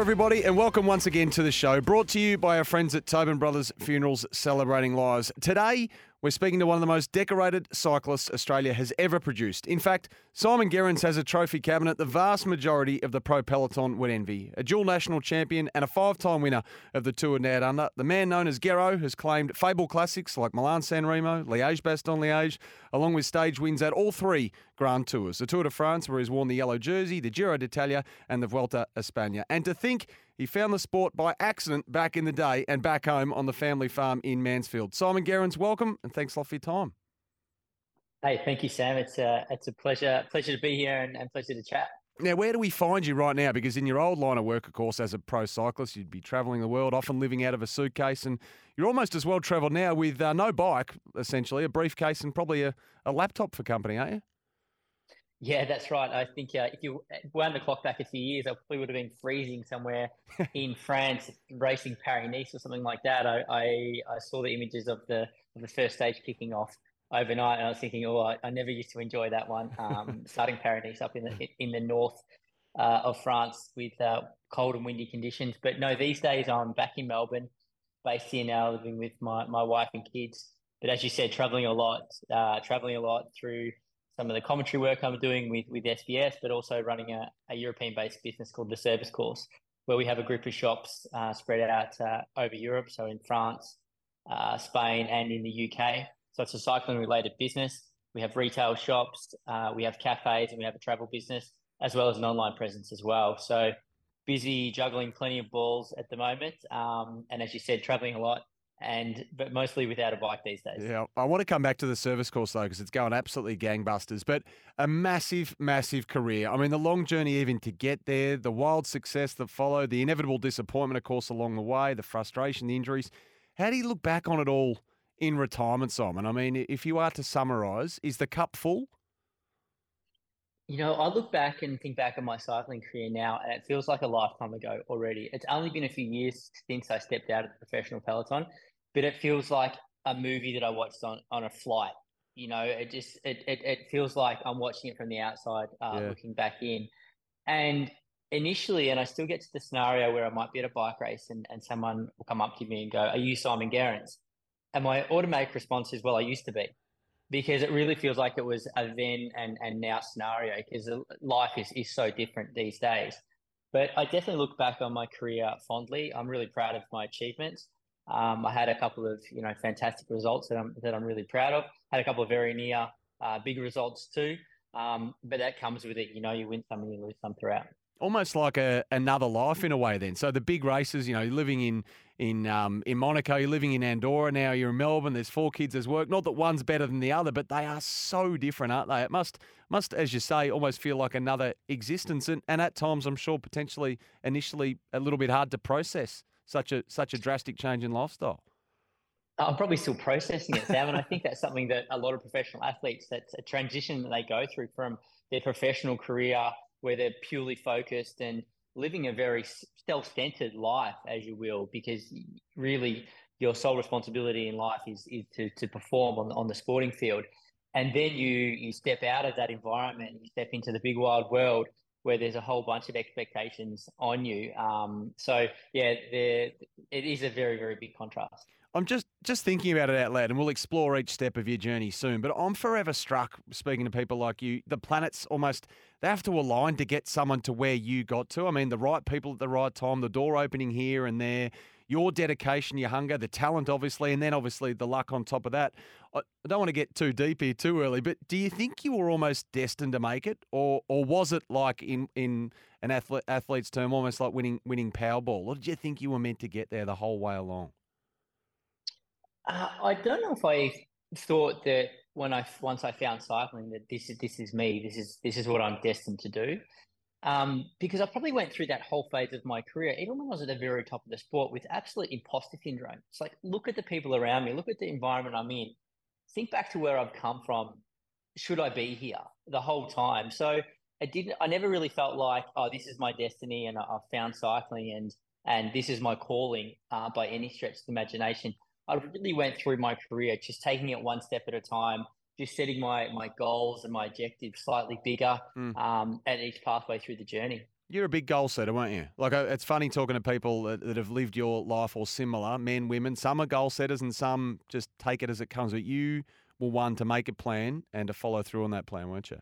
Everybody, and welcome once again to the show, brought to you by our friends at Tobin Brothers Funerals Celebrating Lives. Today, we're speaking to one of the most decorated cyclists Australia has ever produced. In fact, Simon Gerrans has a trophy cabinet the vast majority of the pro peloton would envy. A dual national champion and a five time winner of the Tour Down Under, the man known as Gerro has claimed fable classics like Milan San Remo, Liège Bastogne Liège, along with stage wins at all three Grand Tours the Tour de France, where he's worn the yellow jersey, the Giro d'Italia, and the Vuelta a España. And to think he found the sport by accident back in the day and back home on the family farm in Mansfield. Simon Gerrans, welcome and thanks a lot for your time. Hey, thank you, Sam. It's a it's a pleasure pleasure to be here and, and pleasure to chat. Now, where do we find you right now? Because in your old line of work, of course, as a pro cyclist, you'd be travelling the world, often living out of a suitcase, and you're almost as well travelled now with uh, no bike, essentially, a briefcase and probably a, a laptop for company, aren't you? Yeah, that's right. I think uh, if you wound the clock back a few years, I probably would have been freezing somewhere in France, racing Paris Nice or something like that. I, I, I, saw the images of the of the first stage kicking off overnight, and I was thinking, oh, I, I never used to enjoy that one. Um, starting Paris Nice up in the in the north uh, of France with uh, cold and windy conditions. But no, these days I'm back in Melbourne, based here now, living with my my wife and kids. But as you said, traveling a lot, uh, traveling a lot through some of the commentary work I'm doing with, with SBS, but also running a, a European based business called the Service Course, where we have a group of shops uh, spread out uh, over Europe, so in France, uh, Spain, and in the UK. So it's a cycling related business. We have retail shops, uh, we have cafes, and we have a travel business, as well as an online presence as well. So busy juggling plenty of balls at the moment. Um, and as you said, traveling a lot and but mostly without a bike these days. Yeah, I want to come back to the service course though because it's going absolutely gangbusters. But a massive, massive career. I mean, the long journey even to get there, the wild success that followed, the inevitable disappointment, of course, along the way, the frustration, the injuries. How do you look back on it all in retirement, Simon? I mean, if you are to summarise, is the cup full? You know, I look back and think back on my cycling career now, and it feels like a lifetime ago already. It's only been a few years since I stepped out of the professional peloton, but it feels like a movie that I watched on, on a flight. You know, it just it, it, it feels like I'm watching it from the outside, uh, yeah. looking back in. And initially, and I still get to the scenario where I might be at a bike race and, and someone will come up to me and go, Are you Simon Gerrans? And my automatic response is, Well, I used to be. Because it really feels like it was a then and, and now scenario because life is, is so different these days. But I definitely look back on my career fondly. I'm really proud of my achievements. Um, I had a couple of you know fantastic results that I'm that I'm really proud of. Had a couple of very near uh, big results too. Um, but that comes with it. You know, you win some and you lose some throughout. Almost like a, another life in a way. Then, so the big races. You know, you're living in in um, in Monaco, you're living in Andorra now. You're in Melbourne. There's four kids. There's work. Not that one's better than the other, but they are so different, aren't they? It must must, as you say, almost feel like another existence. And, and at times, I'm sure potentially initially a little bit hard to process such a such a drastic change in lifestyle? I'm probably still processing it, Sam, and I think that's something that a lot of professional athletes that's a transition that they go through from their professional career where they're purely focused and living a very self-centered life, as you will, because really your sole responsibility in life is is to to perform on on the sporting field, and then you you step out of that environment, you step into the big wild world where there's a whole bunch of expectations on you. Um, so yeah, there it is a very very big contrast. I'm just just thinking about it out loud, and we'll explore each step of your journey soon. But I'm forever struck speaking to people like you. The planets almost they have to align to get someone to where you got to. I mean, the right people at the right time, the door opening here and there your dedication, your hunger, the talent, obviously, and then obviously the luck on top of that. I don't want to get too deep here too early, but do you think you were almost destined to make it, or or was it like in in an athlete, athlete's term, almost like winning winning Powerball, or did you think you were meant to get there the whole way along? Uh, I don't know if I thought that when I once I found cycling that this is this is me, this is this is what I'm destined to do. Um, because I probably went through that whole phase of my career, even when I was at the very top of the sport, with absolute imposter syndrome. It's like, look at the people around me, look at the environment I'm in, think back to where I've come from. Should I be here the whole time? So I didn't. I never really felt like, oh, this is my destiny, and I've found cycling, and and this is my calling uh, by any stretch of the imagination. I really went through my career just taking it one step at a time, just setting my my goals and my objectives slightly bigger mm. um, at each pathway through the journey. You're a big goal setter, weren't you? Like uh, it's funny talking to people that, that, have lived your life or similar, men, women. Some are goal setters, and some just take it as it comes. But you were one to make a plan and to follow through on that plan, weren't you?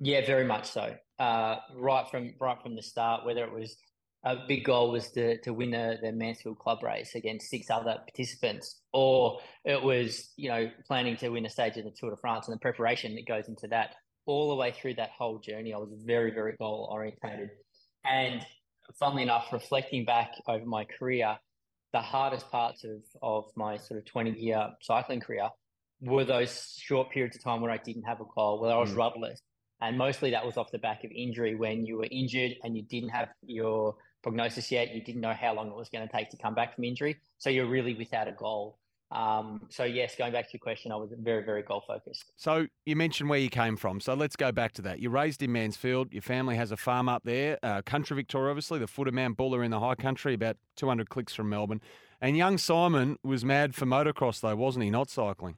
Yeah, very much so. Uh, right from right from the start, whether it was a big goal was to to win the, the Mansfield Club race against six other participants, or it was you know planning to win a stage in the Tour de France and the preparation that goes into that. All the way through that whole journey, I was very very goal orientated, and funnily enough, reflecting back over my career, the hardest parts of of my sort of twenty year cycling career were those short periods of time where I didn't have a goal, where I was mm. rudderless. And mostly that was off the back of injury when you were injured and you didn't have your prognosis yet. You didn't know how long it was going to take to come back from injury. So you're really without a goal. Um, so yes, going back to your question, I was very, very goal focused. So you mentioned where you came from. So let's go back to that. You're raised in Mansfield. Your family has a farm up there, uh, country Victoria, obviously. The foot of Mount Buller in the high country, about 200 clicks from Melbourne. And young Simon was mad for motocross, though, wasn't he? Not cycling.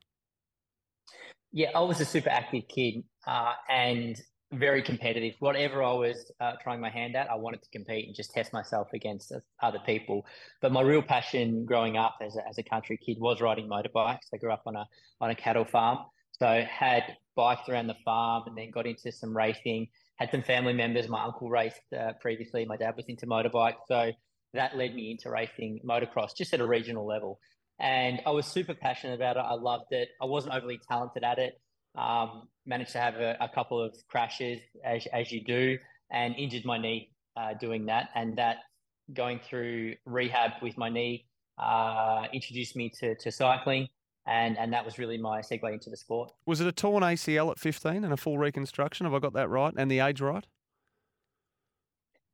Yeah, I was a super active kid, uh, and very competitive. Whatever I was uh, trying my hand at, I wanted to compete and just test myself against other people. But my real passion growing up as a, as a country kid was riding motorbikes. I grew up on a on a cattle farm, so had biked around the farm and then got into some racing. Had some family members. My uncle raced uh, previously. My dad was into motorbikes, so that led me into racing motocross just at a regional level. And I was super passionate about it. I loved it. I wasn't overly talented at it. Um, managed to have a, a, couple of crashes as, as you do and injured my knee uh, doing that. And that going through rehab with my knee uh, introduced me to, to cycling. And, and that was really my segue into the sport. Was it a torn ACL at 15 and a full reconstruction? Have I got that right? And the age right?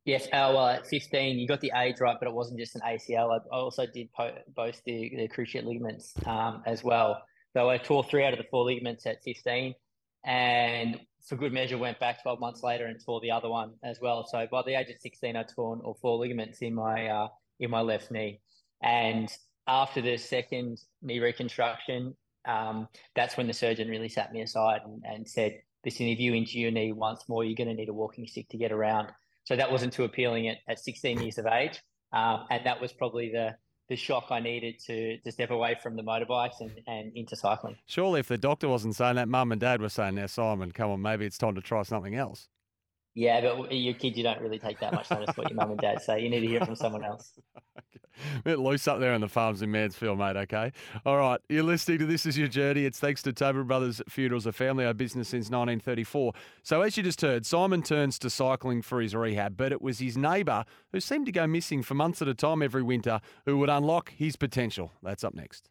Yes, uh, well, at 15, you got the age right, but it wasn't just an ACL. I also did po- both the, the cruciate ligaments um, as well. So I tore three out of the four ligaments at 15 and for good measure went back 12 months later and tore the other one as well. So by the age of 16, I torn all four ligaments in my, uh, in my left knee. And after the second knee reconstruction, um, that's when the surgeon really sat me aside and, and said, listen, if you injure your knee once more, you're going to need a walking stick to get around. So that wasn't too appealing at, at 16 years of age. Um, and that was probably the, the shock I needed to to step away from the motorbikes and, and into cycling. Surely, if the doctor wasn't saying that, mum and dad were saying, "Now, Simon, come on, maybe it's time to try something else." Yeah, but your kids, you don't really take that much notice what your mum and dad say. You need to hear from someone else. A bit loose up there on the farms in Mansfield, mate, okay? All right, you're listening to This Is Your Journey. It's thanks to Tobin Brothers Funerals, a family-owned business since 1934. So as you just heard, Simon turns to cycling for his rehab, but it was his neighbour who seemed to go missing for months at a time every winter who would unlock his potential. That's up next.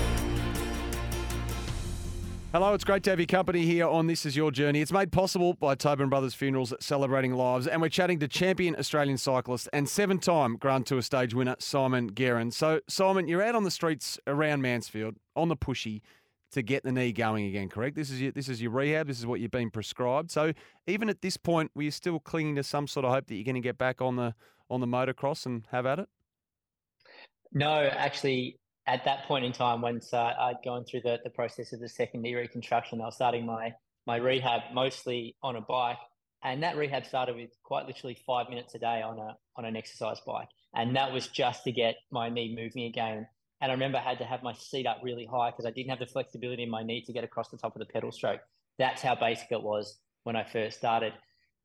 Hello, it's great to have your company here on This Is Your Journey. It's made possible by Tobin Brothers Funerals Celebrating Lives, and we're chatting to champion Australian cyclist and seven time Grand Tour stage winner Simon Gerrans. So, Simon, you're out on the streets around Mansfield on the pushy to get the knee going again, correct? This is your, this is your rehab, this is what you've been prescribed. So, even at this point, were you still clinging to some sort of hope that you're going to get back on the on the motocross and have at it? No, actually, at that point in time, once uh, I'd gone through the, the process of the second knee reconstruction, I was starting my my rehab mostly on a bike, and that rehab started with quite literally five minutes a day on a on an exercise bike, and that was just to get my knee moving again. And I remember I had to have my seat up really high because I didn't have the flexibility in my knee to get across the top of the pedal stroke. That's how basic it was when I first started.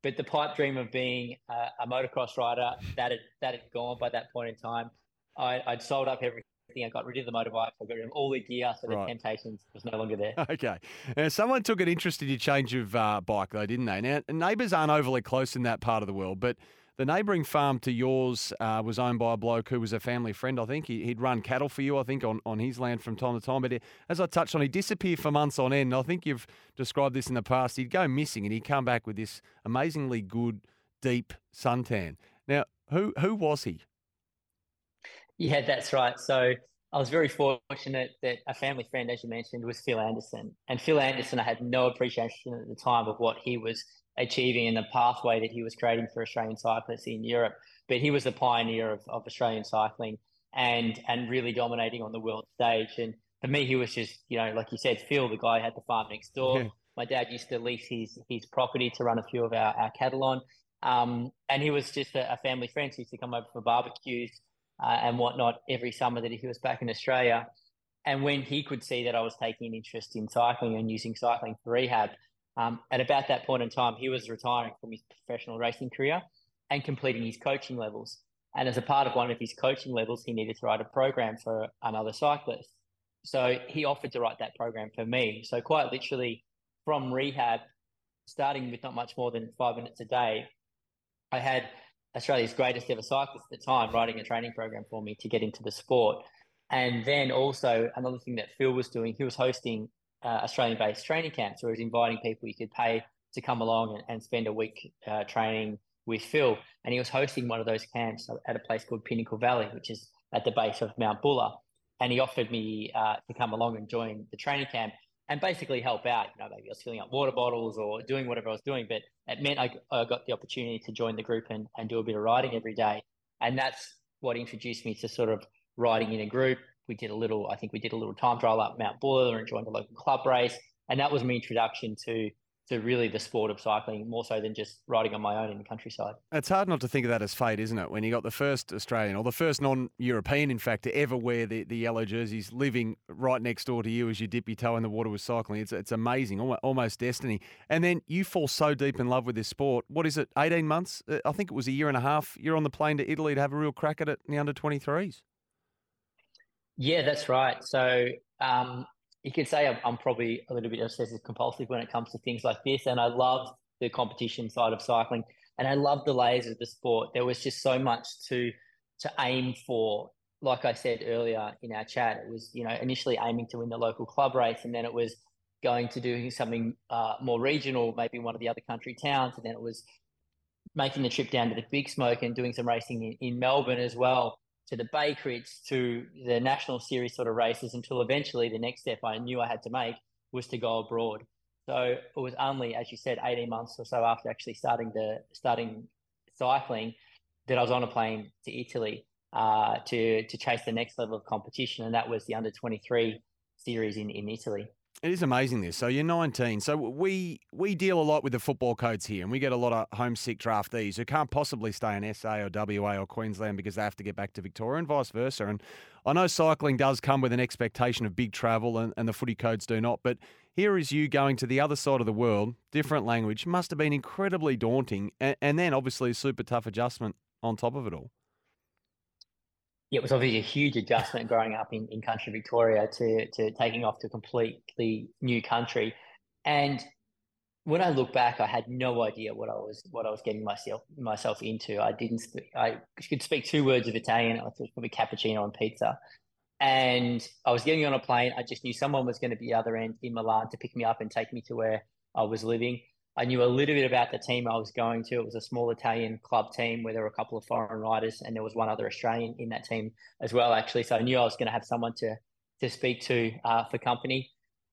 But the pipe dream of being a, a motocross rider that had that had gone by that point in time I, would sold up everything. I got rid of the motorbike. I got rid of all the gear, so right. the temptations was no longer there. Okay. Now, someone took an interest in your change of uh, bike, though, didn't they? Now, neighbours aren't overly close in that part of the world, but the neighbouring farm to yours uh, was owned by a bloke who was a family friend, I think. He, would run cattle for you, I think, on, on his land from time to time. But he, as I touched on, he disappeared for months on end. I think you've described this in the past. He'd go missing and he'd come back with this amazingly good, deep suntan. Now, who who was he? Yeah, that's right. So I was very fortunate that a family friend, as you mentioned, was Phil Anderson. And Phil Anderson, I had no appreciation at the time of what he was achieving and the pathway that he was creating for Australian cyclists in Europe. But he was the pioneer of, of Australian cycling and and really dominating on the world stage. And for me, he was just, you know, like you said, Phil, the guy had the farm next door. Yeah. My dad used to lease his his property to run a few of our, our cattle on. Um, and he was just a, a, family friend. He used to come over for barbecues uh, and whatnot every summer that he was back in Australia. And when he could see that I was taking an interest in cycling and using cycling for rehab, um, at about that point in time, he was retiring from his professional racing career and completing his coaching levels. And as a part of one of his coaching levels, he needed to write a program for another cyclist. So he offered to write that program for me. So quite literally, from rehab, starting with not much more than five minutes a day, I had Australia's greatest ever cyclist at the time writing a training program for me to get into the sport. And then also another thing that Phil was doing, he was hosting uh, Australian-based training camps where he was inviting people you could pay to come along and, and spend a week uh, training with Phil. And he was hosting one of those camps at a place called Pinnacle Valley, which is at the base of Mount Buller. And he offered me uh, to come along and join the training camp and basically help out. You know, maybe I was filling up water bottles or doing whatever I was doing, but it meant I, I got the opportunity to join the group and, and do a bit of riding every day. And that's what introduced me to sort of riding in a group. We did a little, I think we did a little time trial up Mount Buller and joined a local club race. And that was my introduction to to really the sport of cycling more so than just riding on my own in the countryside. It's hard not to think of that as fate, isn't it? When you got the first Australian or the first non-European, in fact, to ever wear the, the yellow jerseys, living right next door to you as you dip your toe in the water with cycling. It's it's amazing, almost destiny. And then you fall so deep in love with this sport. What is it? Eighteen months? Uh, I think it was a year and a half. You're on the plane to Italy to have a real crack at it in the under 23s. Yeah, that's right. So um, you can say I'm, I'm probably a little bit obsessive compulsive when it comes to things like this. And I love the competition side of cycling and I love the layers of the sport. There was just so much to to aim for. Like I said earlier in our chat, it was you know initially aiming to win the local club race, and then it was going to do something uh, more regional, maybe one of the other country towns, and then it was making the trip down to the Big Smoke and doing some racing in, in Melbourne as well to the Bay Crits to the national series sort of races until eventually the next step I knew I had to make was to go abroad. So it was only, as you said, 18 months or so after actually starting the starting cycling that I was on a plane to Italy uh, to to chase the next level of competition, and that was the under 23 series in, in Italy. It is amazing this. So you're 19. So we we deal a lot with the football codes here, and we get a lot of homesick draftees who can't possibly stay in SA or WA or Queensland because they have to get back to Victoria and vice versa. And I know cycling does come with an expectation of big travel, and, and the footy codes do not. But here is you going to the other side of the world, different language, must have been incredibly daunting, and, and then obviously a super tough adjustment on top of it all it was obviously a huge adjustment growing up in, in country Victoria to to taking off to a completely new country. And when I look back, I had no idea what I was what I was getting myself myself into. I didn't I could speak two words of Italian. I thought it probably cappuccino and pizza. And I was getting on a plane. I just knew someone was going to be the other end in Milan to pick me up and take me to where I was living. I knew a little bit about the team I was going to. It was a small Italian club team where there were a couple of foreign riders, and there was one other Australian in that team as well, actually. So I knew I was going to have someone to to speak to uh, for company.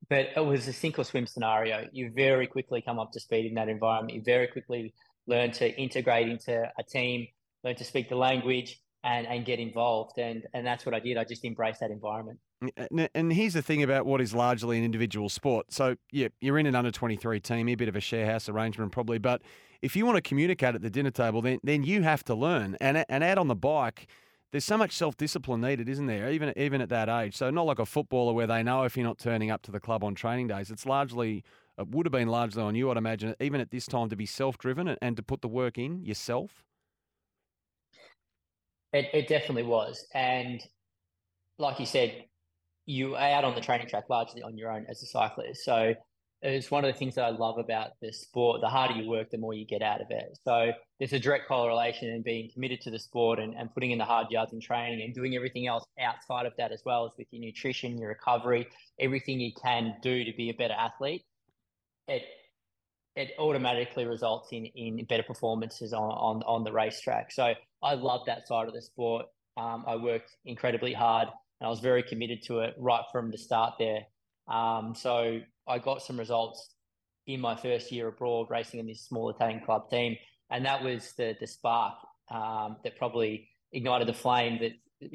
But it was a sink or swim scenario. You very quickly come up to speed in that environment. You very quickly learn to integrate into a team, learn to speak the language, and and get involved. And and that's what I did. I just embraced that environment. And here's the thing about what is largely an individual sport. So, yeah, you're in an under 23 team, a bit of a share house arrangement probably, but if you want to communicate at the dinner table, then then you have to learn. And and out on the bike, there's so much self discipline needed, isn't there? Even even at that age. So not like a footballer where they know if you're not turning up to the club on training days. It's largely it would have been largely on you, I'd imagine, even at this time to be self driven and, and to put the work in yourself. It, it definitely was. And like you said, you are out on the training track largely on your own as a cyclist. So it's one of the things that I love about the sport. The harder you work, the more you get out of it. So there's a direct correlation in being committed to the sport and, and putting in the hard yards in training and doing everything else outside of that as well as with your nutrition, your recovery, everything you can do to be a better athlete. It it automatically results in in better performances on on, on the racetrack. So I love that side of the sport. Um, I worked incredibly hard and I was very committed to it right from the start there. Um, so I got some results in my first year abroad racing in this small Italian club team, and that was the the spark um, that probably ignited the flame that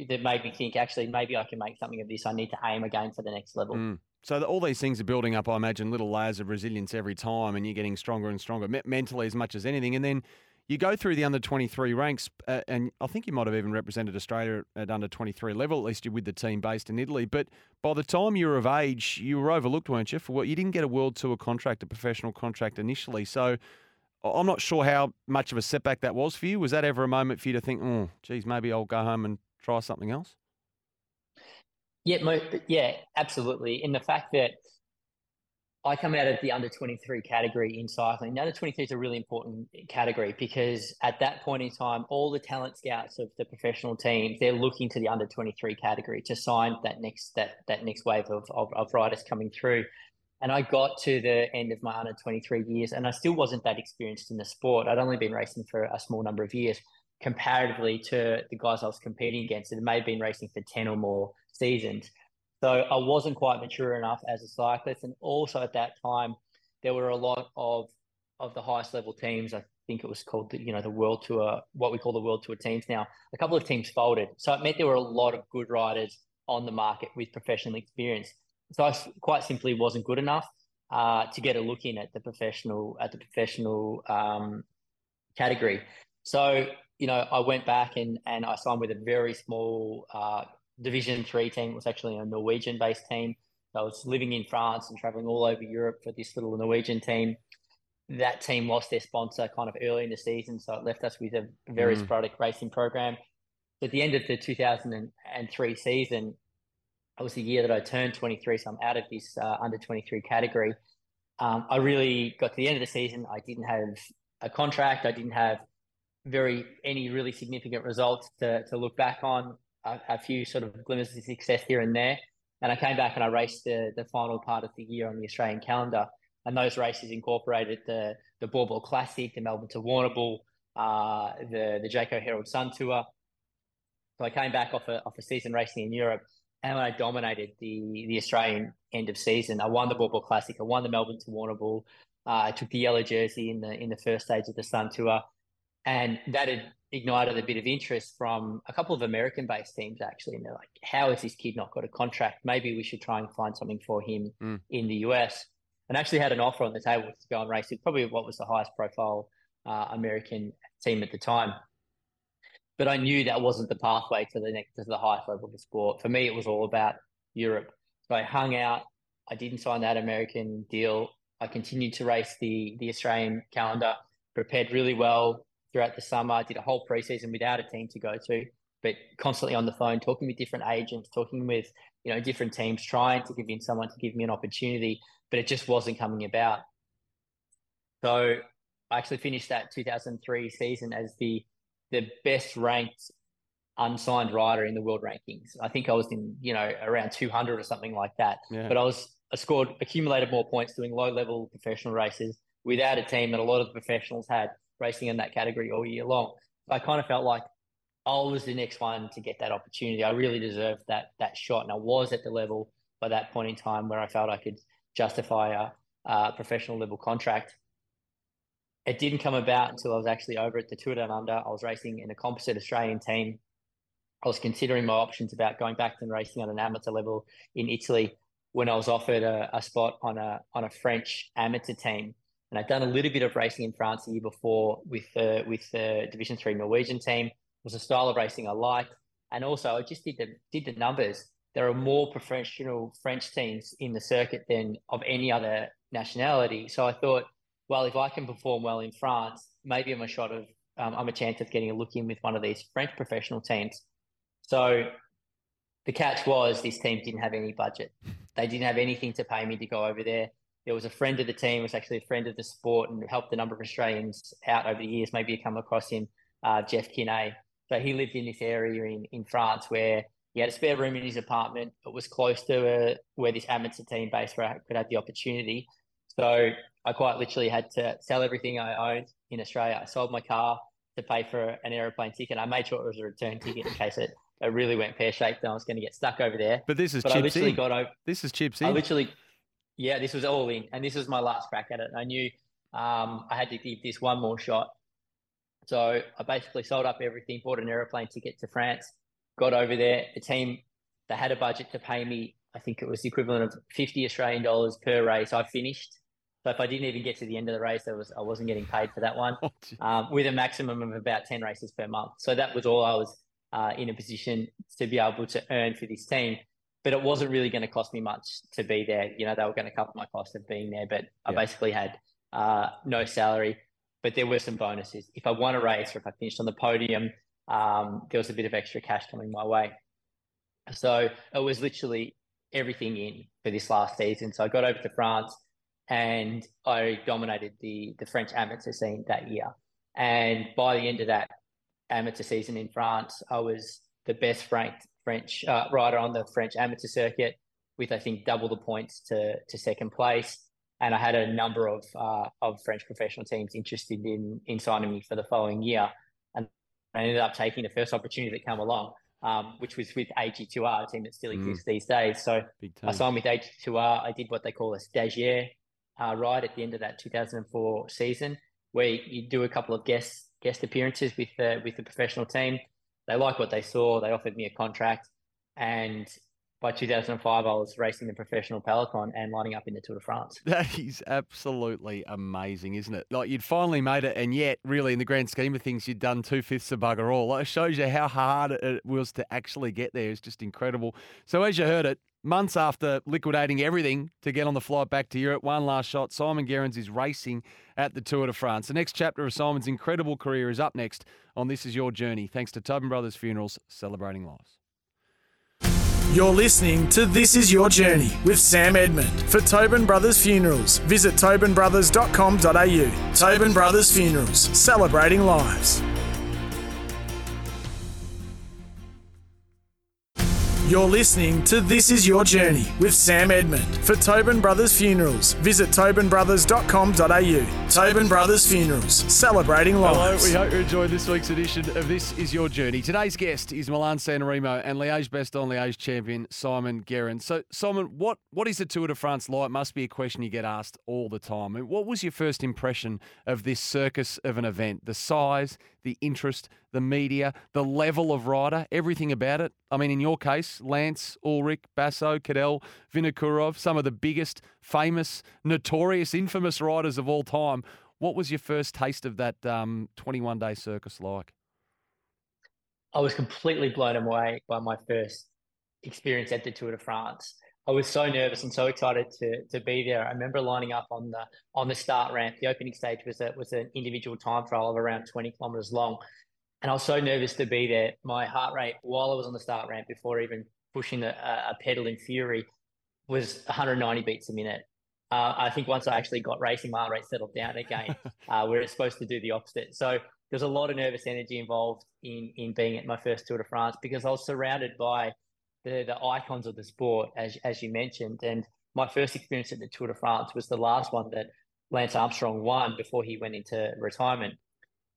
that made me think actually maybe I can make something of this. I need to aim again for the next level. Mm. So all these things are building up, I imagine, little layers of resilience every time, and you're getting stronger and stronger mentally as much as anything. And then you go through the under 23 ranks, uh, and I think you might have even represented Australia at under 23 level, at least you're with the team based in Italy. But by the time you were of age, you were overlooked, weren't you? For what you didn't get a world tour contract, a professional contract initially. So I'm not sure how much of a setback that was for you. Was that ever a moment for you to think, oh, geez, maybe I'll go home and try something else? Yeah, yeah, absolutely. In the fact that I come out of the under 23 category in cycling. The under 23 is a really important category because at that point in time, all the talent scouts of the professional teams, they're looking to the under 23 category to sign that next that that next wave of, of, of riders coming through. And I got to the end of my under 23 years and I still wasn't that experienced in the sport. I'd only been racing for a small number of years comparatively to the guys I was competing against. It may have been racing for 10 or more seasons. So I wasn't quite mature enough as a cyclist, and also at that time there were a lot of of the highest level teams. I think it was called the you know the World Tour, what we call the World Tour teams now. A couple of teams folded, so it meant there were a lot of good riders on the market with professional experience. So I quite simply wasn't good enough uh, to get a look in at the professional at the professional um, category. So you know I went back and and I signed with a very small uh, Division Three team. It was actually a Norwegian-based team. I was living in France and traveling all over Europe for this little Norwegian team. That team lost their sponsor kind of early in the season, so it left us with a very mm. sporadic racing program. At the end of the 2003 season, it was the year that I turned 23, so I'm out of this uh, under 23 category. Um, I really got to the end of the season. I didn't have a contract. I didn't have very any really significant results to, to look back on a, a, few sort of glimmers of success here and there. And I came back and I raced the, the final part of the year on the Australian calendar. And those races incorporated the the Ball Classic, the Melbourne to Warrnambool, uh, the the Jayco Herald Sun Tour. So I came back off a off a season racing in Europe, and I dominated the the Australian end of season. I won the Baw Baw Classic. I won the Melbourne to Warrnambool. Uh, I took the yellow jersey in the in the first stage of the Sun Tour, and that had ignited a bit of interest from a couple of American based teams actually. And they're like, how has this kid not got a contract? Maybe we should try and find something for him mm. in the US. And actually had an offer on the table to go and race with probably what was the highest profile uh, American team at the time. But I knew that wasn't the pathway to the next to the highest level of the sport. For me, it was all about Europe. So I hung out. I didn't sign that American deal. I continued to race the the Australian calendar, prepared really well, throughout the summer. I did a whole preseason without a team to go to, but constantly on the phone, talking with different agents, talking with you know different teams, trying to convince someone to give me an opportunity, but it just wasn't coming about. So I actually finished that 2003 season as the the best ranked unsigned rider in the world rankings. I think I was in you know around 200 or something like that. Yeah. But I was I scored accumulated more points doing low level professional races without a team that a lot of the professionals had racing in that category all year long. So I kind of felt like I was the next one to get that opportunity. I really deserved that that shot, and I was at the level by that point in time where I felt I could justify a, a professional level contract. It didn't come about until I was actually over at the Tour Down Under. I was racing in a composite Australian team. I was considering my options about going back and racing on an amateur level in Italy when I was offered a, a spot on a on a French amateur team and I'd done a little bit of racing in France the year before with the with the Division Three Norwegian team. It was a style of racing I liked, and also I just did the did the numbers. There are more professional French teams in the circuit than of any other nationality. So I thought, well, if I can perform well in France, maybe I'm a shot of um, I'm a chance of getting a look in with one of these French professional teams. So the catch was this team didn't have any budget. They didn't have anything to pay me to go over there. There was a friend of the team, was actually a friend of the sport, and helped a number of Australians out over the years. Maybe you come across him, uh, Jeff Kinney. So he lived in this area in, in France where he had a spare room in his apartment. It was close to uh, where this amateur team based where I could have the opportunity. So I quite literally had to sell everything I owned in Australia. I sold my car to pay for an aeroplane ticket. I made sure it was a return ticket in case it, it really went pear shaped and I was going to get stuck over there. But this is but I literally in. got over. This is chips I in. literally, yeah, this was all in, and this was my last crack at it. I knew um, I had to give this one more shot. So I basically sold up everything, bought an aeroplane ticket to France, got over there. The team, they had a budget to pay me. I think it was the equivalent of fifty Australian dollars per race. I finished. So if I didn't even get to the end of the race, I was I wasn't getting paid for that one, Oh, um, with a maximum of about ten races per month. So that was all I was uh, in a position to be able to earn for this team. But it wasn't really going to cost me much to be there. You know, they were going to cover my cost of being there, but I Yeah. basically had uh, no salary. But there were some bonuses. If I won a race or if I finished on the podium, um, there was a bit of extra cash coming my way. So it was literally everything in for this last season. So I got over to France and I dominated the the French amateur scene that year. And by the end of that amateur season in France, I was the best ranked French uh, rider on the French amateur circuit, with I think double the points to to second place. And I had a number of uh, of French professional teams interested in in signing me for the following year. And I ended up taking the first opportunity that came along, um, which was with AG2R, a team that still Mm. exists these days. So I signed with AG2R. I did what they call a stagiaire uh, ride at the end of that 2004 season, where you do a couple of guest guest appearances with the with the professional team. They liked what they saw. They offered me a contract, and by 2005, I was racing the professional peloton and lining up in the Tour de France. That is absolutely amazing, isn't it? Like you'd finally made it, and yet, really, in the grand scheme of things, you'd done two fifths of bugger all. It shows you how hard it was to actually get there. It's just incredible. So, as you heard it, months after liquidating everything to get on the flight back to Europe, one last shot, Simon Gerrans is racing at the Tour de France. The next chapter of Simon's incredible career is up next on This Is Your Journey, thanks to Tobin Brothers Funerals, celebrating lives. You're listening to This Is Your Journey with Sam Edmund. For Tobin Brothers Funerals, visit tobinbrothers.com.au. Tobin Brothers Funerals, celebrating lives. You're listening to This Is Your Journey with Sam Edmund. For Tobin Brothers Funerals, visit tobinbrothers.com.au. Tobin Brothers Funerals, celebrating Hello, we hope you enjoyed this week's edition of This Is Your Journey. Today's guest is Milan Sanremo and Liège Bastogne Liège champion Simon Gerrans. So, Simon, what, what is the Tour de France like? Must be a question you get asked all the time. What was your first impression of this circus of an event? The size, the interest, the media, the level of rider, everything about it. I mean, in your case, Lance, Ullrich, Basso, Cadel, Vinokurov, some of the biggest, famous, notorious, infamous riders of all time. What was your first taste of that um, 21 day circus like? I was completely blown away by my first experience at the Tour de France. I was so nervous and so excited to to be there. I remember lining up on the on the start ramp. The opening stage was a was an individual time trial of around 20 kilometers long. And I was so nervous to be there. My heart rate while I was on the start ramp before even pushing a, a pedal in fury was 190 beats a minute. Uh, I think once I actually got racing, my heart rate settled down again, uh, where it's supposed to do the opposite. So there's a lot of nervous energy involved in in being at my first Tour de France because I was surrounded by the the icons of the sport, as as you mentioned. And my first experience at the Tour de France was the last one that Lance Armstrong won before he went into retirement.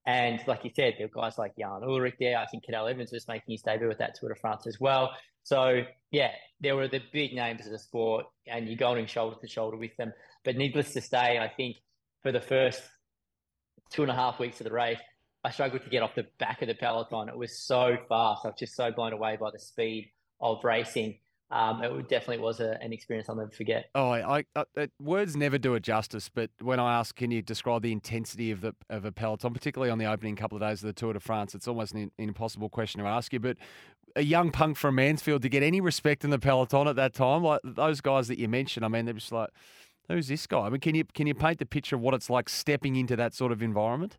And like you said, there were guys like Jan Ullrich there. I think Cadel Evans was making his debut at that Tour de France as well. So yeah, there were the big names of the sport, and you're going shoulder to shoulder with them. But needless to say, I think for the first two and a half weeks of the race, I struggled to get off the back of the peloton. It was so fast. I was just so blown away by the speed of racing. Um, it definitely was a, an experience I'll never forget. Oh, I, I, uh, words never do it justice. But when I ask, can you describe the intensity of the of a peloton, particularly on the opening couple of days of the Tour de France, it's almost an, an impossible question to ask you. But a young punk from Mansfield to get any respect in the peloton at that time, like those guys that you mentioned, I mean, they're just like, who's this guy? I mean, can you can you paint the picture of what it's like stepping into that sort of environment?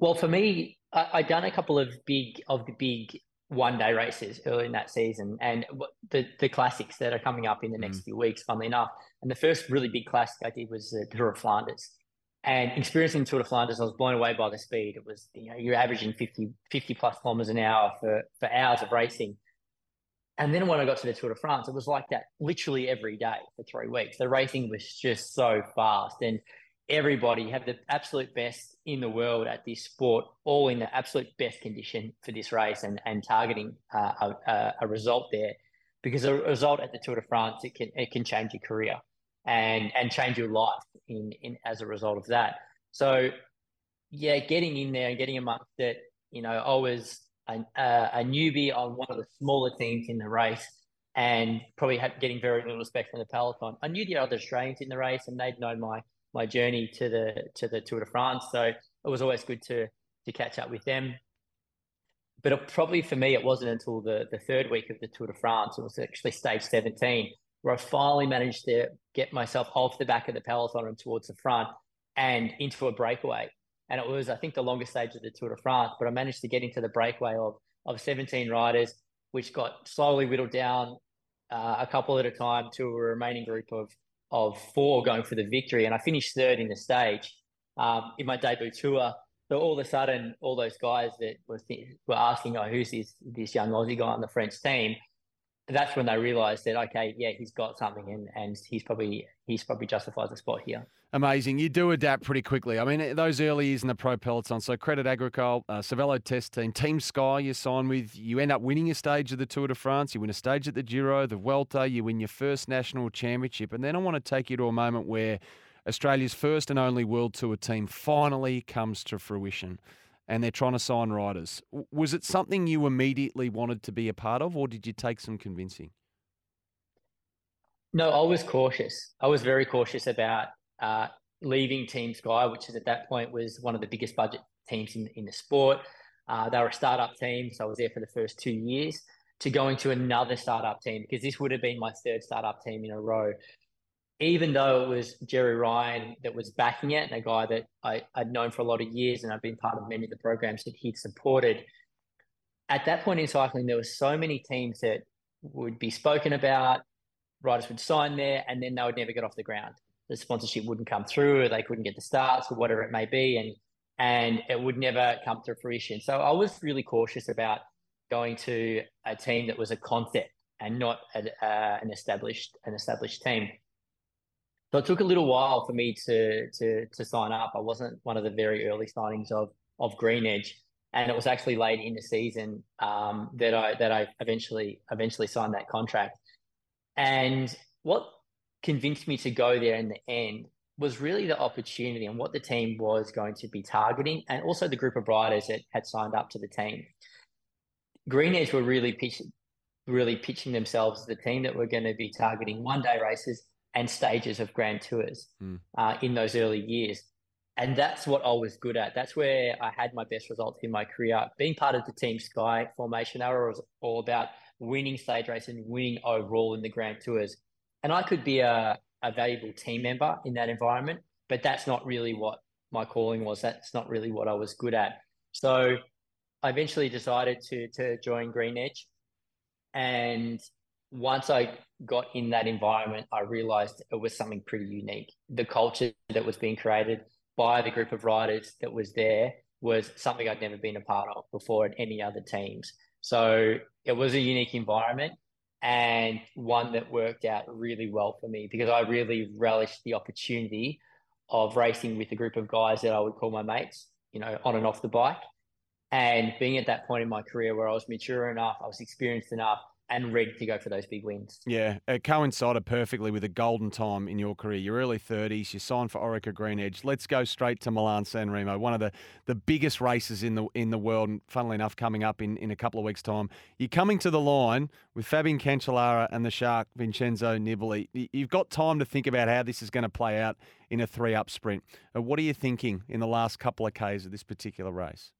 Well, for me, I, I done a couple of big of the big one day races early in that season and the the classics that are coming up in the next mm. few weeks, funnily enough. And the first really big classic I did was the Tour of Flanders. And experiencing Tour de Flanders, I was blown away by the speed. It was, you know, you're averaging 50, 50 plus kilometers an hour for, for hours of racing. And then when I got to the Tour de France, it was like that literally every day for three weeks. The racing was just so fast. And everybody had the absolute best in the world at this sport, all in the absolute best condition for this race and, and targeting uh, a, a result there. Because a result at the Tour de France, it can, it can change your career and and change your life in in as a result of that. So yeah, getting in there and getting amongst it, you know, I was a, a newbie on one of the smaller teams in the race and probably had, getting very little respect from the peloton. I knew the other Australians in the race and they'd known my my journey to the to the Tour de France, so it was always good to to catch up with them. But it, probably for me, it wasn't until the the third week of the Tour de France. It was actually stage seventeen where I finally managed to get myself off the back of the peloton and towards the front and into a breakaway. And it was, I think, the longest stage of the Tour de France, but I managed to get into the breakaway of, of 17 riders, which got slowly whittled down uh, a couple at a time to a remaining group of, of four going for the victory. And I finished third in the stage um, in my debut tour. So all of a sudden, all those guys that were, th- were asking, oh, who's this, this young Aussie guy on the French team? That's when they realised that okay, yeah, he's got something, and and he's probably he's probably justifies the spot here. Amazing. You do adapt pretty quickly. I mean, those early years in the pro peloton. So Credit Agricole, uh, Cervelo Test Team, Team Sky. You sign with. You end up winning a stage of the Tour de France. You win a stage at the Giro, the Vuelta. You win your first national championship, and then I want to take you to a moment where Australia's first and only World Tour team finally comes to fruition and they're trying to sign riders. Was it something you immediately wanted to be a part of, or did you take some convincing? No, I was cautious. I was very cautious about uh, leaving Team Sky, which is at that point was one of the biggest budget teams in, in the sport. Uh, they were a startup team, so I was there for the first two years. To going to another startup team because this would have been my third startup team in a row even though it was Gerry Ryan that was backing it and a guy that I, would known for a lot of years and I've been part of many of the programs that he'd supported, at that point in cycling, there were so many teams that would be spoken about, riders would sign there, and then they would never get off the ground. The sponsorship wouldn't come through, or they couldn't get the starts, or whatever it may be, and and it would never come to fruition. So I was really cautious about going to a team that was a concept and not a, uh, an established an established team. So it took a little while for me to to to sign up. I wasn't one of the very early signings of of Green Edge, and it was actually late in the season um, that I that I eventually eventually signed that contract. And what convinced me to go there in the end was really the opportunity and what the team was going to be targeting, and also the group of riders that had signed up to the team. Green Edge were really pitching, really pitching themselves as the team that were going to be targeting one day races and stages of grand tours mm. uh, in those early years. And that's what I was good at. That's where I had my best results in my career. Being part of the Team Sky formation era was all about winning stage races and winning overall in the grand tours. And I could be a, a valuable team member in that environment, but that's not really what my calling was. That's not really what I was good at. So I eventually decided to to join Green Edge. And once I got in that environment, I realized it was something pretty unique. The culture that was being created by the group of riders that was there was something I'd never been a part of before at any other teams. So it was a unique environment and one that worked out really well for me because I really relished the opportunity of racing with a group of guys that I would call my mates, you know, on and off the bike. And being at that point in my career where I was mature enough, I was experienced enough and ready to go for those big wins. Yeah, it coincided perfectly with a golden time in your career. Your early 30s, you signed for Orica Green Edge. Let's go straight to Milan San Remo, one of the, the biggest races in the in the world, and funnily enough, coming up in, in a couple of weeks' time. You're coming to the line with Fabian Cancellara and the Shark Vincenzo Nibali. You've got time to think about how this is going to play out in a three-up sprint. Uh, what are you thinking in the last couple of Ks of this particular race?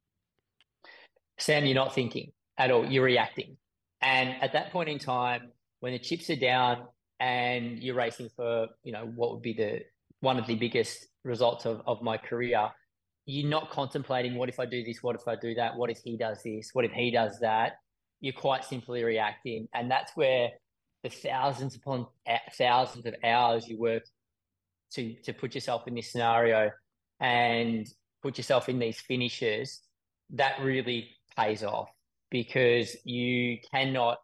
Sam, you're not thinking at all. You're reacting. And at that point in time, when the chips are down and you're racing for, you know, what would be the one of the biggest results of, of my career, you're not contemplating what if I do this, what if I do that, what if he does this, what if he does that. You're quite simply reacting, and that's where the thousands upon eh, thousands of hours you work to to put yourself in this scenario and put yourself in these finishes. That really pays off because you cannot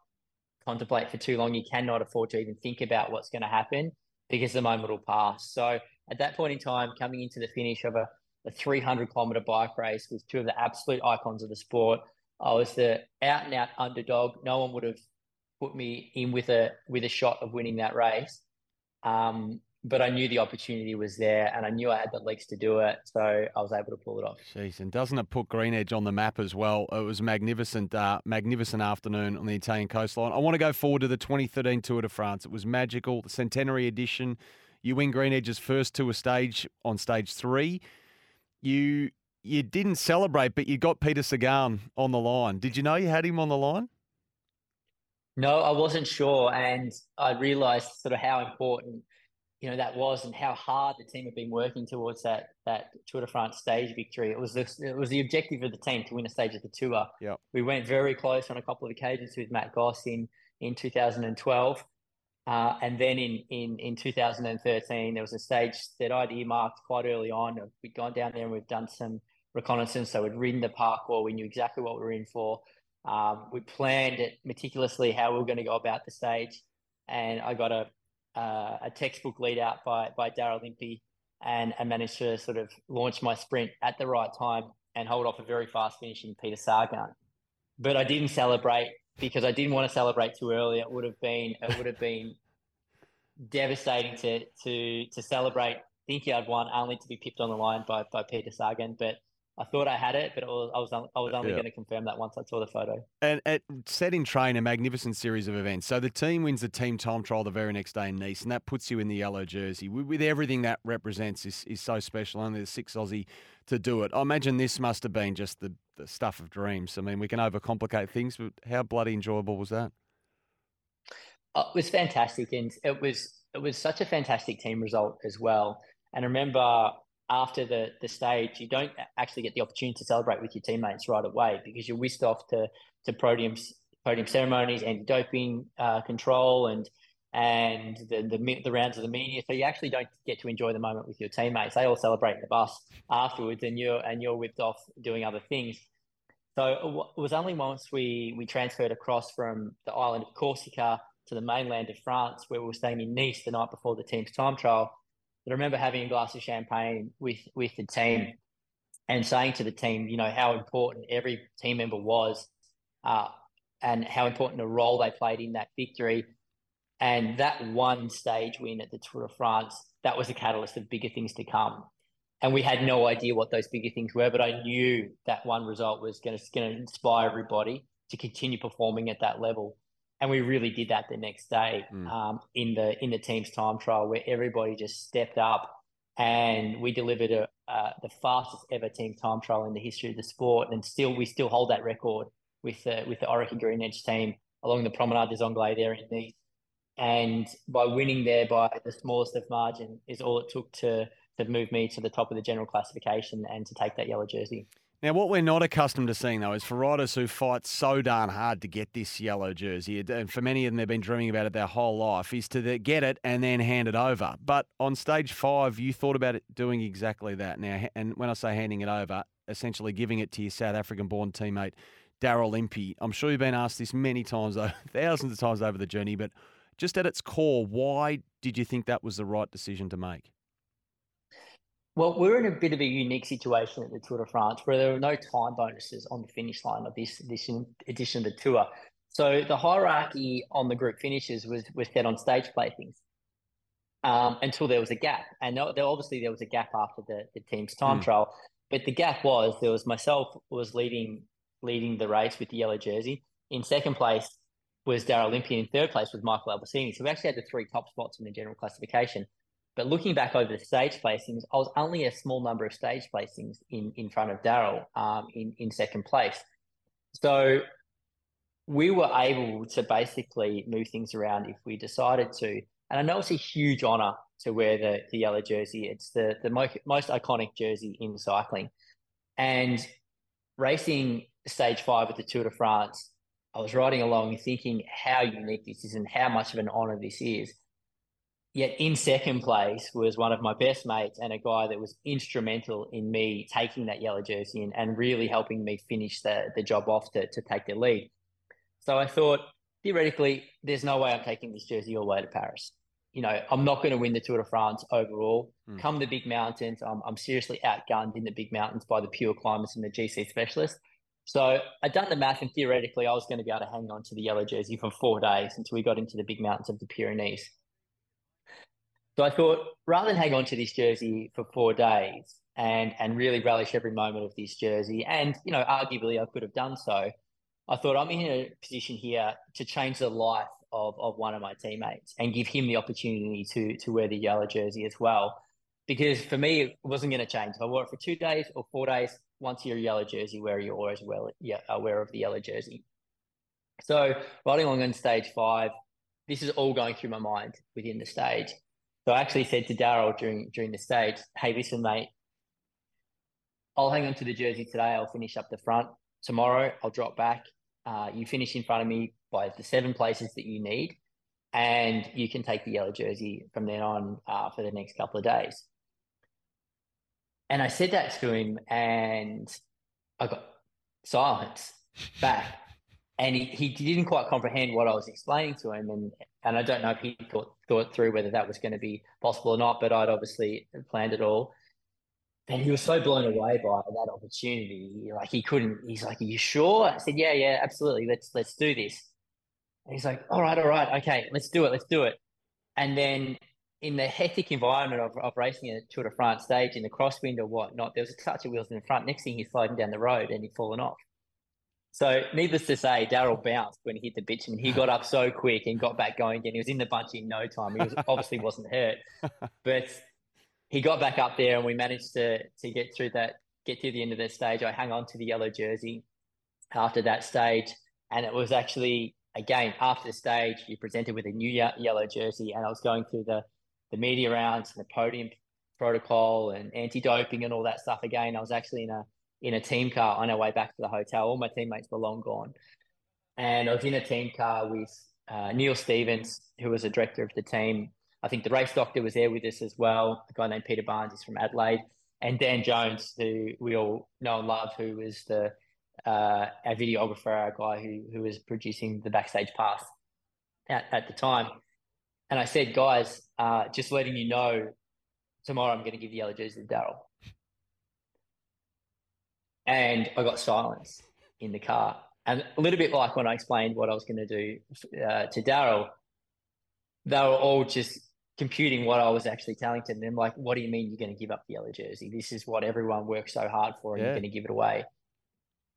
contemplate for too long. You cannot afford to even think about what's going to happen because the moment will pass. So at that point in time, coming into the finish of a, a 300 kilometer bike race with two of the absolute icons of the sport, I was the out and out underdog. No one would have put me in with a with a shot of winning that race. Um, but I knew the opportunity was there and I knew I had the legs to do it. So I was able to pull it off. Jeez, and doesn't it put Green Edge on the map as well? It was a magnificent, uh, magnificent afternoon on the Italian coastline. I want to go forward to the 2013 Tour de France. It was magical, the centenary edition. You win Green Edge's first tour stage on stage three. You you didn't celebrate, but you got Peter Sagan on the line. Did you know you had him on the line? No, I wasn't sure, and I realised sort of how important you know that was and how hard the team had been working towards that that Tour de France stage victory. It was the, it was the objective of the team to win a stage of the tour. Yeah, we went very close on a couple of occasions with Matt Goss in in 2012. Uh, and then in, in, in 2013, there was a stage that I'd earmarked quite early on. We'd gone down there and we've done some reconnaissance. So we'd ridden the parcours. We knew exactly what we were in for. Um, we planned it meticulously how we were going to go about the stage. And I got a, uh, a textbook lead out by, by Daryl Impey and I managed to sort of launch my sprint at the right time and hold off a very fast finishing Peter Sagan. But I didn't celebrate because I didn't want to celebrate too early. It would have been it would have been devastating to to to celebrate thinking I'd won only to be pipped on the line by by Peter Sagan. But I thought I had it, but it was, I was I was only yeah. going to confirm that once I saw the photo. And it set in train a magnificent series of events. So the team wins the team time trial the very next day in Nice, and that puts you in the yellow jersey with everything that represents. is is so special. Only the six Aussie to do it. I imagine this must have been just the, the stuff of dreams. I mean, we can overcomplicate things, but how bloody enjoyable was that? Uh, it was fantastic, and it was it was such a fantastic team result as well. And remember, after the the stage, you don't actually get the opportunity to celebrate with your teammates right away because you're whisked off to to podiums, podium ceremonies, anti-doping uh, control, and and the, the the rounds of the media. So you actually don't get to enjoy the moment with your teammates. They all celebrate in the bus afterwards, and you're and you're whipped off doing other things. So it was only once we we transferred across from the island of Corsica to the mainland of France, where we were staying in Nice the night before the team's time trial, I remember having a glass of champagne with with the team and saying to the team, you know, how important every team member was, uh, and how important a role they played in that victory. And that one stage win at the Tour de France, that was a catalyst of bigger things to come. And we had no idea what those bigger things were, but I knew that one result was going to inspire everybody to continue performing at that level and we really did that the next day mm. um, in the in the team's time trial where everybody just stepped up and we delivered a, uh, the fastest ever team time trial in the history of the sport and still we still hold that record with the with the Orica Green Edge team along the Promenade des Anglais there in Nice and by winning there by the smallest of margin is all it took to to move me to the top of the general classification and to take that yellow jersey. Now, what we're not accustomed to seeing, though, is for riders who fight so darn hard to get this yellow jersey, and for many of them, they've been dreaming about it their whole life, is to get it and then hand it over. But on stage five, you thought about it doing exactly that. Now, and when I say handing it over, essentially giving it to your South African born teammate, Daryl Impey. I'm sure you've been asked this many times, though, thousands of times over the journey, but just at its core, why did you think that was the right decision to make? Well, we're in a bit of a unique situation at the Tour de France where there are no time bonuses on the finish line of this edition, edition of the tour. So the hierarchy on the group finishes was was set on stage placings um, until there was a gap, and there, obviously there was a gap after the, the team's time mm. trial. But the gap was there was myself was leading leading the race with the yellow jersey. In second place was Daryl Impey. In third place was Michael Albasini. So we actually had the three top spots in the general classification. But looking back over the stage placings, I was only a small number of stage placings in, in front of Daryl um, in, in second place. So we were able to basically move things around if we decided to. And I know it's a huge honour to wear the, the yellow jersey. It's the, the most, iconic jersey in cycling. And racing stage five at the Tour de France, I was riding along thinking how unique this is and how much of an honour this is. Yet in second place was one of my best mates and a guy that was instrumental in me taking that yellow jersey and, and really helping me finish the, the job off to, to take the lead. So I thought, theoretically, there's no way I'm taking this jersey all the way to Paris. You know, I'm not going to win the Tour de France overall. Mm. Come the big mountains, I'm, I'm seriously outgunned in the big mountains by the pure climbers and the GC specialists. So I'd done the math, and theoretically, I was going to be able to hang on to the yellow jersey for four days until we got into the big mountains of the Pyrenees. So I thought, rather than hang on to this jersey for four days and and really relish every moment of this jersey, and you know, arguably I could have done so, I thought I'm in a position here to change the life of, of one of my teammates and give him the opportunity to to wear the yellow jersey as well. Because for me, it wasn't going to change. If I wore it for two days or four days, once you're a yellow jersey wearer, you're always well yeah, uh, aware of the yellow jersey. So riding along on stage five, this is all going through my mind within the stage. So I actually said to Daryl during during the stage, "Hey, listen, mate, I'll hang on to the jersey today. I'll finish up the front. Tomorrow, I'll drop back. Uh, you finish in front of me by the seven places that you need, and you can take the yellow jersey from then on uh, for the next couple of days." And I said that to him, and I got silence back. And he, he didn't quite comprehend what I was explaining to him. And, and I don't know if he thought, thought through whether that was going to be possible or not, but I'd obviously planned it all. And he was so blown away by that opportunity. Like he couldn't, he's like, Are you sure? I said, Yeah, yeah, absolutely. Let's let's do this. And he's like, All right, all right, okay, let's do it, let's do it. And then in the hectic environment of, of racing a Tour de France stage in the crosswind or whatnot, there was a touch of wheels in the front. Next thing he's sliding down the road and he'd fallen off. So needless to say, Daryl bounced when he hit the bitumen. He got up so quick and got back going again. He was in the bunch in no time. He was obviously wasn't hurt, but he got back up there and we managed to to get through that, get to the end of the stage. I hung on to the yellow jersey after that stage, and it was actually again after the stage you presented with a new yellow jersey, and I was going through the the media rounds and the podium protocol and anti-doping and all that stuff again. I was actually in a in a team car on our way back to the hotel. All my teammates were long gone. And I was in a team car with uh, Neil Stephens, who was a director of the team. I think the race doctor was there with us as well. A guy named Peter Barnes is from Adelaide. And Dan Jones, who we all know and love, who was the uh, our videographer, our guy who, who was producing the backstage pass at, at the time. And I said, guys, uh, just letting you know, tomorrow I'm going to give the yellow jersey to Daryl. And I got silence in the car. And a little bit like when I explained what I was going to do uh, to Daryl, they were all just computing what I was actually telling to them. Like, what do you mean you're going to give up the yellow jersey? This is what everyone works so hard for, and yeah. you're going to give it away.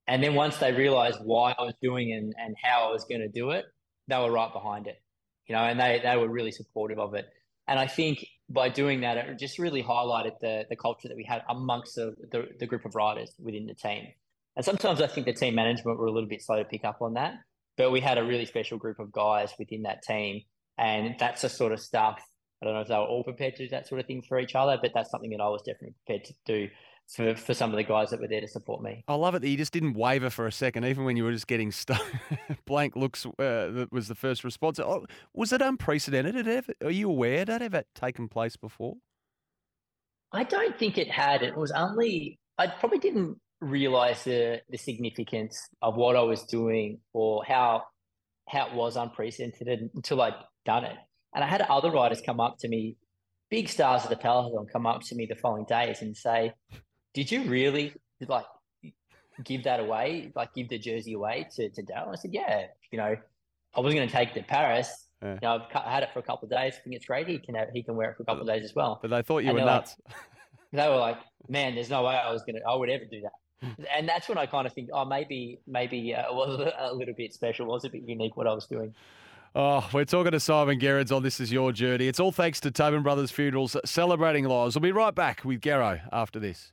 And then once they realized why I was doing and, and how I was going to do it, they were right behind it, you know, and they, they were really supportive of it. And I think by doing that, it just really highlighted the the culture that we had amongst the, the, the group of riders within the team. And sometimes I think the team management were a little bit slow to pick up on that, but we had a really special group of guys within that team, and that's the sort of stuff. I don't know if they were all prepared to do that sort of thing for each other, but that's something that I was definitely prepared to do for, for some of the guys that were there to support me. I love it that you just didn't waver for a second, even when you were just getting stuck. blank looks uh, that was the first response. Oh, was it unprecedented? It ever, are you aware that ever taken place before? I don't think it had. It was only I probably didn't realize the the significance of what I was doing or how how it was unprecedented until I'd done it. And I had other riders come up to me, big stars of the peloton, come up to me the following days and say, did you really like give that away, like give the jersey away to, to Daryl? I said, yeah, you know, I wasn't going to take it to Paris. Yeah. You know, I've had it for a couple of days. I think it's great. He can have, he can wear it for a couple of days as well. But they thought you and were nuts. Like, they were like, man, there's no way I was going to, I would ever do that. and that's when I kind of think, oh, maybe, maybe uh, it was a little bit special, was a bit unique what I was doing. Oh, we're talking to Simon Gerrans on This Is Your Journey. It's all thanks to Tobin Brothers Funerals celebrating lives. We'll be right back with Gerro after this.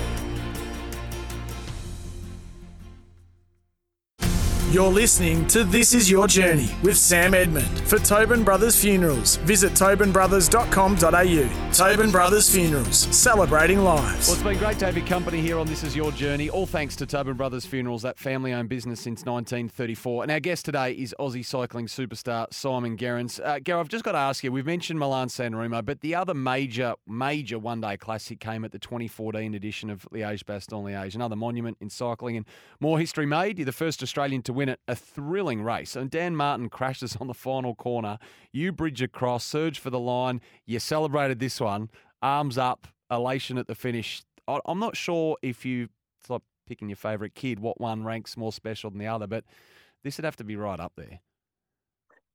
You're listening to This Is Your Journey with Sam Edmund. For Tobin Brothers Funerals, visit tobinbrothers.com.au. Tobin Brothers Funerals, celebrating lives. Well, it's been great to have your company here on This Is Your Journey. All thanks to Tobin Brothers Funerals, that family owned business since 1934. And our guest today is Aussie cycling superstar Simon Gerrans. Uh, I've just got to ask you, we've mentioned Milan San Remo, but the other major, major one day classic came at the 2014 edition of Liège Bastogne Liège, another monument in cycling and more history made. You're the first Australian to win it. A thrilling race. And Dan Martin crashes on the final corner. You bridge across, surge for the line. You celebrated this one. Arms up, elation at the finish. I'm not sure if you, it's like picking your favourite kid, what one ranks more special than the other, but this would have to be right up there.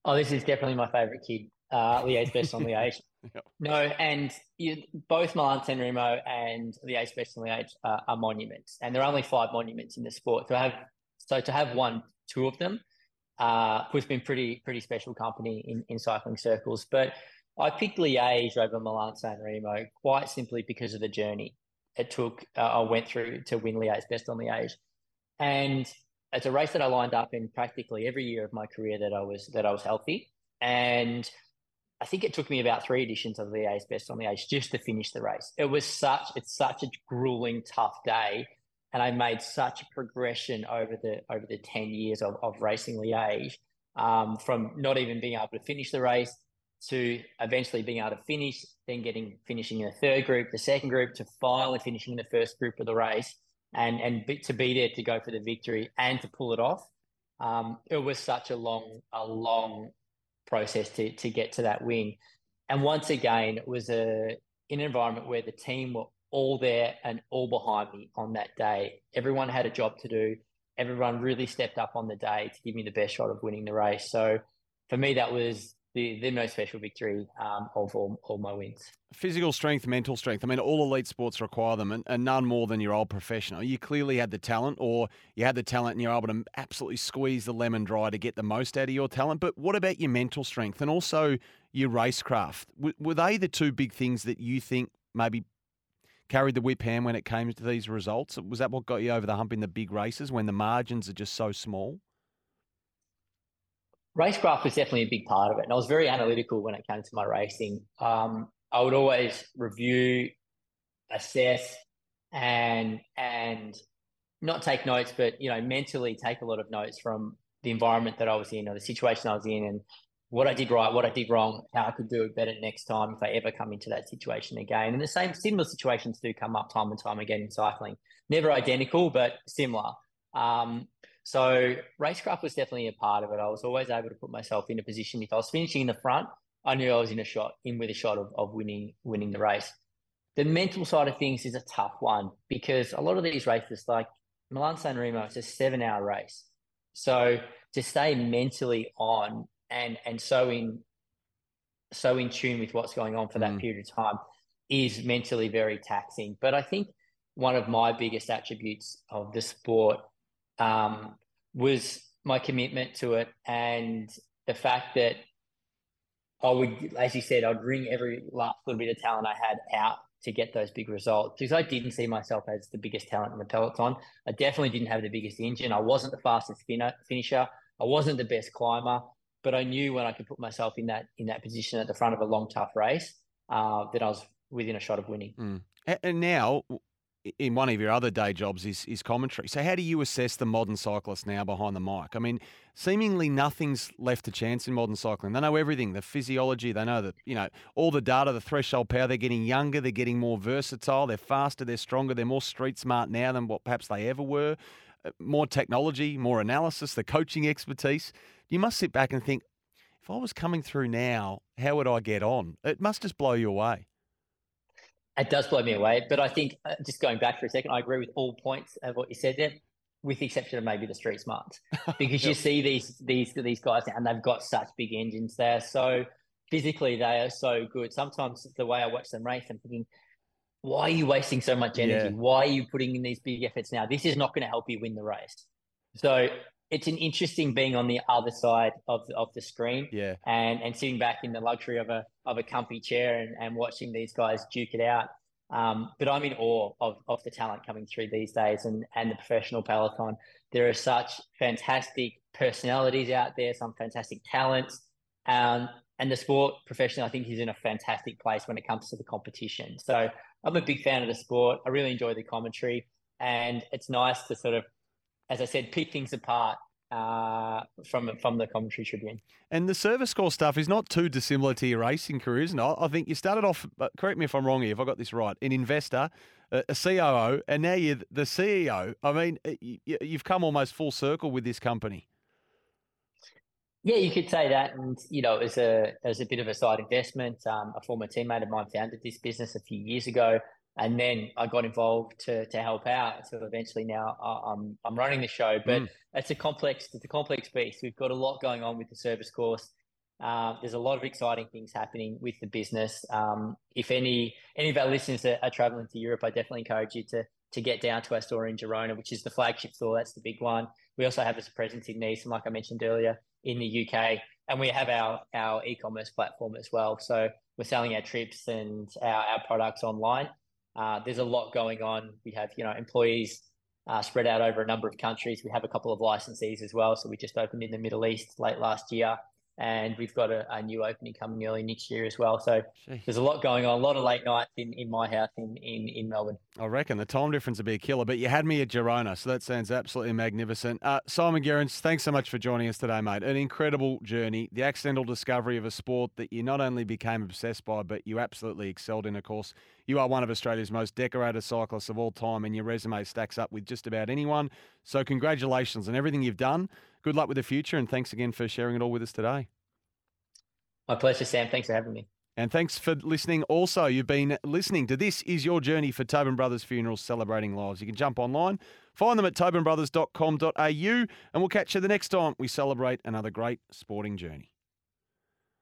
Oh, this is definitely my favourite kid. Uh, Liège on Liège. yep. No, and you, both Milan San Remo and Liège on Liège uh, are monuments, and there are only five monuments in the sport. So I have so to have won two of them uh, puts me in pretty pretty special company in, in cycling circles. But I picked Liège over Milan San Remo quite simply because of the journey it took. Uh, I went through to win Liège Bastogne Liège, and it's a race that I lined up in practically every year of my career that I was that I was healthy, and I think it took me about three editions of Liège Bastogne Liège just to finish the race. It was such it's such a grueling, tough day, and I made such a progression over the over the ten years of, of racing Liège, um, from not even being able to finish the race to eventually being able to finish, then getting finishing in the third group, the second group, to finally finishing in the first group of the race, and and be, to be there to go for the victory and to pull it off. Um, it was such a long a long process to to get to that win, and once again, it was a in an environment where the team were all there and all behind me on that day. Everyone had a job to do. Everyone really stepped up on the day to give me the best shot of winning the race. So for me, that was the, the most special victory um, of all, all my wins. Physical strength, mental strength. I mean, all elite sports require them, and, and, none more than your old professional. You clearly had the talent, or you had the talent and you're able to absolutely squeeze the lemon dry to get the most out of your talent. But what about your mental strength and also your racecraft? W- were they the two big things that you think maybe carried the whip hand when it came to these results? Was that what got you over the hump in the big races when the margins are just so small? racecraft was definitely a big part of it. And I was very analytical when it came to my racing. Um, I would always review, assess, and and not take notes, but you know, mentally take a lot of notes from the environment that I was in or the situation I was in and what I did right, what I did wrong, how I could do it better next time if I ever come into that situation again. And the same similar situations do come up time and time again in cycling. Never identical, but similar. Um, so racecraft was definitely a part of it. I was always able to put myself in a position. If I was finishing in the front, I knew I was in a shot, in with a shot of, of winning winning the race. The mental side of things is a tough one because a lot of these races, like Milan San Remo, it's a seven hour race. So to stay mentally on and and so in so in tune with what's going on for that mm. period of time is mentally very taxing. But I think one of my biggest attributes of the sport um, was my commitment to it and the fact that I would, as you said, I'd wring every last little bit of talent I had out to get those big results because I didn't see myself as the biggest talent in the peloton. I definitely didn't have the biggest engine. I wasn't the fastest finisher. I wasn't the best climber, but I knew when I could put myself in that in that position at the front of a long, tough race uh, that I was within a shot of winning. Mm. And now, in one of your other day jobs is, is commentary. So, how do you assess the modern cyclist now behind the mic? I mean, seemingly nothing's left to chance in modern cycling. They know everything the physiology, they know that, you know, all the data, the threshold power. They're getting younger, they're getting more versatile, they're faster, they're stronger, they're more street smart now than what perhaps they ever were. More technology, more analysis, the coaching expertise. You must sit back and think, if I was coming through now, how would I get on? It must just blow you away. It does blow me away. But I think uh, just going back for a second, I agree with all points of what you said there, with the exception of maybe the street smarts, because you see these these these guys and they've got such big engines. They're so physically they are so good. Sometimes the way I watch them race, I'm thinking, why are you wasting so much energy? Yeah. Why are you putting in these big efforts now? This is not going to help you win the race. So it's an interesting being on the other side of the, of the screen, yeah, and and sitting back in the luxury of a of a comfy chair and, and watching these guys duke it out. Um, but I'm in awe of, of the talent coming through these days and, and the professional peloton. There are such fantastic personalities out there, some fantastic talents. Um, and the sport professionally, I think, is in a fantastic place when it comes to the competition. So I'm a big fan of the sport. I really enjoy the commentary. And it's nice to sort of, as I said, pick things apart uh, from from the commentary tribune. And the service course stuff is not too dissimilar to your racing career, isn't it? I think you started off, correct me if I'm wrong here, if I got this right, an investor, a COO, and now you're the CEO. I mean, you've come almost full circle with this company. Yeah, you could say that, and you know, as a as a bit of a side investment, um, a former teammate of mine founded this business a few years ago and then I got involved to to help out. So eventually now I'm I'm running the show, but mm. it's a complex it's a complex beast. We've got a lot going on with the service course. Uh, there's a lot of exciting things happening with the business. Um, if any any of our listeners are, are, traveling to Europe, I definitely encourage you to to get down to our store in Girona, which is the flagship store. That's the big one. We also have a presence in Nice, and like I mentioned earlier, in the UK, and we have our our e-commerce platform as well. So we're selling our trips and our, our products online. Uh, there's a lot going on. We have, you know, employees uh, spread out over a number of countries. We have a couple of licensees as well. So we just opened in the Middle East late last year and we've got a, a, new opening coming early next year as well. So Jeez. there's a lot going on, a lot of late nights in, in my house in, in, in Melbourne. I reckon the time difference would be a killer, but you had me at Girona, so that sounds absolutely magnificent. Uh, Simon Gerrans, thanks so much for joining us today, mate. An incredible journey, the accidental discovery of a sport that you not only became obsessed by, but you absolutely excelled in, of course. You are one of Australia's most decorated cyclists of all time, and your resume stacks up with just about anyone. So congratulations on everything you've done. Good luck with the future, and thanks again for sharing it all with us today. My pleasure, Sam. Thanks for having me. And thanks for listening. Also, you've been listening to This Is Your Journey for Tobin Brothers Funerals Celebrating Lives. You can jump online, find them at tobinbrothers.com.au, and we'll catch you the next time we celebrate another great sporting journey.